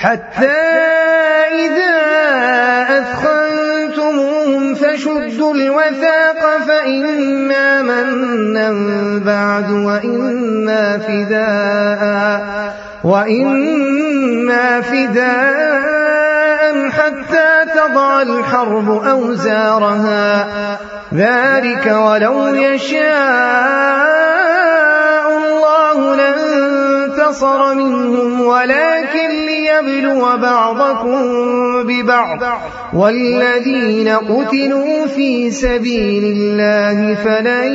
حتى إذا أثخنتموهم فشدوا الوثاق فإما منا بعد وإما فداء وإما فداء حتى تضع الحرب أوزارها. ذلك ولو يشاء الله لانتصر منهم ولكن ليبلو بعضكم ببعض والذين قتلوا في سبيل الله فلن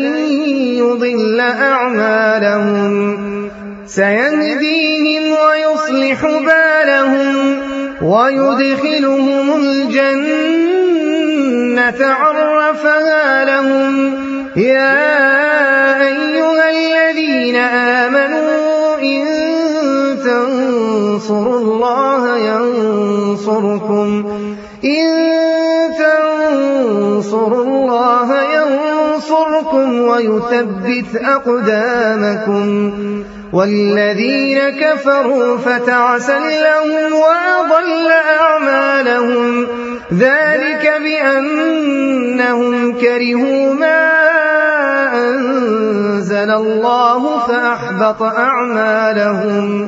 يضل أعمالهم سيهديهم ويصلح بالهم ويدخلهم الجنة عرفها لهم يا أيها الذين آمنوا تنصروا الله ينصركم. إن تنصروا الله ينصركم ويثبت أقدامكم. والذين كفروا فتعسا لهم وأضل أعمالهم. ذلك بأنهم كرهوا ما أنزل الله فأحبط أعمالهم.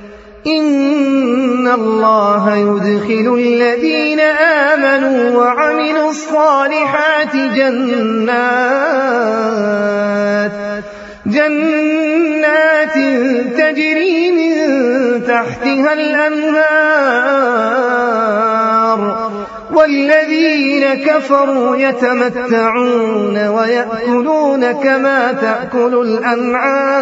إن الله يدخل الذين آمنوا وعملوا الصالحات جنات جنات تجري من تحتها الأنهار. والذين كفروا يتمتعون ويأكلون كما تأكل الأنعام.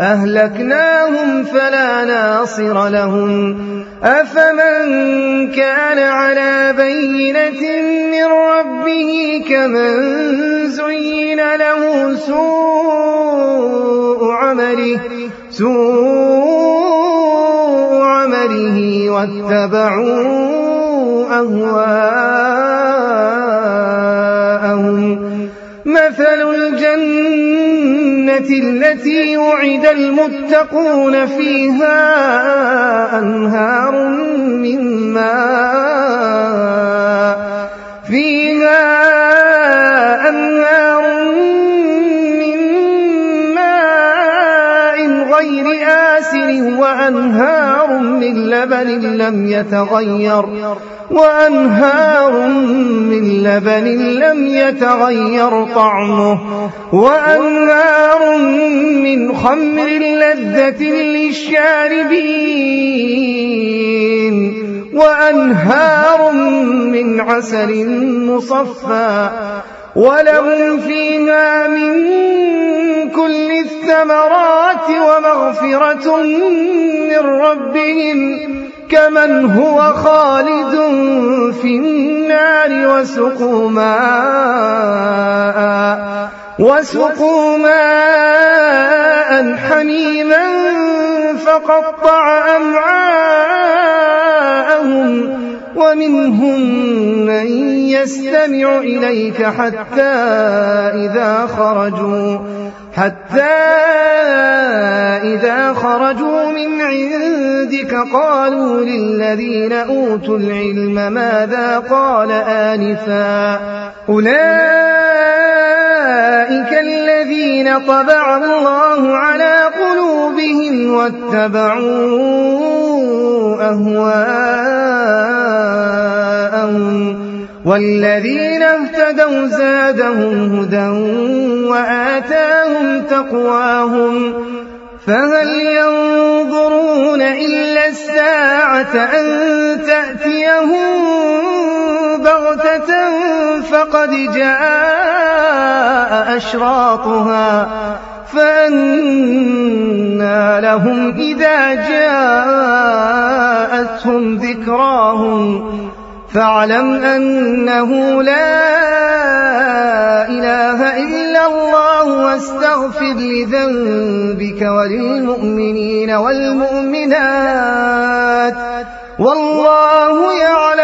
أهلكناهم فلا ناصر لهم. أفمن كان على بينة من ربه كمن زين له سوء عمله سوء عمله واتبعوا أهواءهم التي وعد المتقون فيها أنهار من ماء. فيها أنهار وأنهار من لبن لم يتغير وأنهار من لبن لم يتغير طعمه وأنهار من خمر لذة للشاربين وأنهار من عسل مصفى ولهم فيها الثمرات ومغفرة من ربهم كمن هو خالد في النار وسقوا ماء وسقوا ماء حميما فقطع أمعاءهم ومنهم من يستمع إليك حتى إذا خرجوا حتى إذا خرجوا من عندك قالوا للذين أوتوا العلم ماذا قال آنفا. أولئك الذين طبع الله على قلوبهم واتبعوا أهواءهم والذين اهتدوا زادهم هدى وآتاهم تقواهم فهل ينظرون إلا الساعة أن تأتيهم بغتة فقد جاء أشراطها فأنا لهم إذا جاءتهم ذكراهم فاعلم أنه لا إله إلا الله واستغفر لذنبك وللمؤمنين والمؤمنات والله يعلم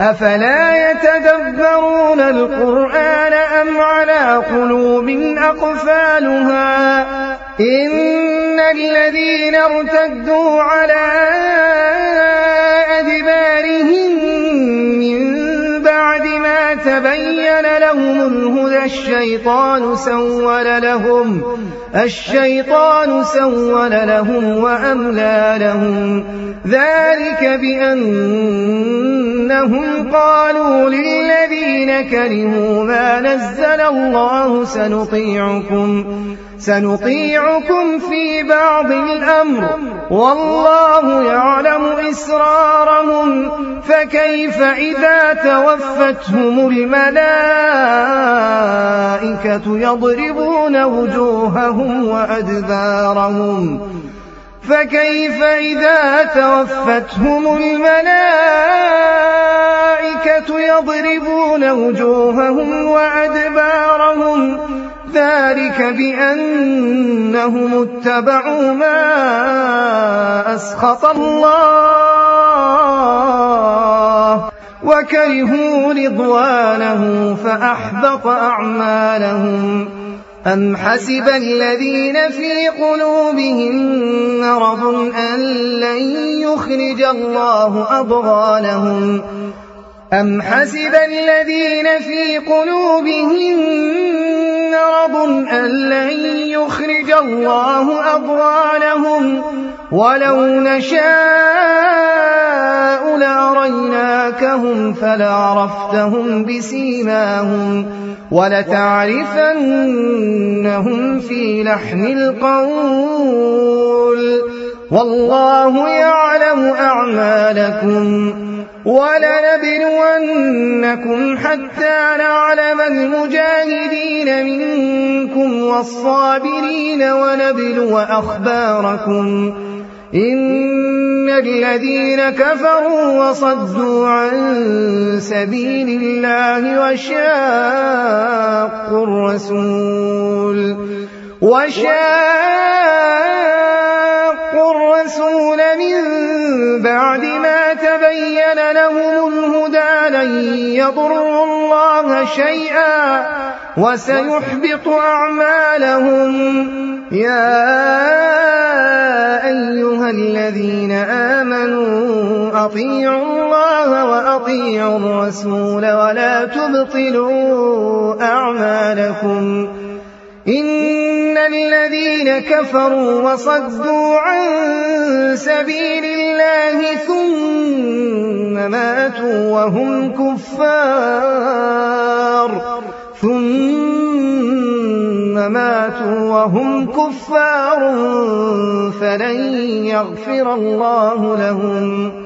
أفلا يتدبرون القرآن أم على قلوب أقفالها؟ إن الذين ارتدوا على أدبارهم من بعد ما تبين لهم الهدى الشيطان سول لهم. الشيطان سول لهم وأملى لهم. ذلك بأنهم قالوا للذين كرهوا ما نزل الله سنطيعكم. سنطيعكم في بعض الأمر. والله يعلم إسرارهم. فكيف إذا توفتهم الملائكة يضربون وجوههم وأدبارهم؟ فكيف إذا توفتهم الملائكة يضربون وجوههم وأدبارهم؟ ذلك بأنهم اتبعوا ما أسخط الله وكرهوا رضوانه فأحبط أعمالهم. أم حسب الذين في قلوبهم مرض أن لن يخرج الله أضغانهم؟ أم حسب الذين في قلوبهم مرض أن لن يخرج الله أضغانهم ولو نشاء لأريناكهم فلعرفتهم بسيماهم ولتعرفنهم في لحن القول والله يعلم أعمالكم ولنبلونكم حتى نعلم المجاهدين منكم والصابرين ونبلو أخباركم. إن الذين كفروا وصدوا عن سبيل الله وشاقوا الرسول وشاقوا الرسول من بعد ما تبين لهم الهدى لن يضروا الله شيئا وسيحبط أعمالهم. يا أيها الذين آمنوا أطيعوا الله وأطيعوا الرسول ولا تبطلوا أعمالكم. الذين كفروا وصدوا عن سبيل الله ثم ماتوا وهم كفار ثم ماتوا وهم كفار فلن يغفر الله لهم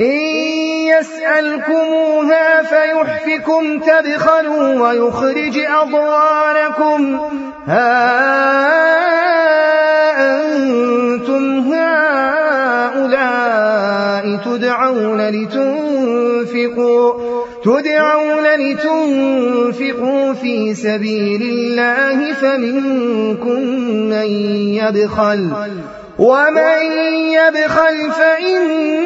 إن يسألكموها فيحفكم تبخلوا ويخرج أضوانكم ها أنتم هؤلاء تدعون لتنفقوا تدعون لتنفقوا في سبيل الله فمنكم من يبخل. ومن يبخل فإنما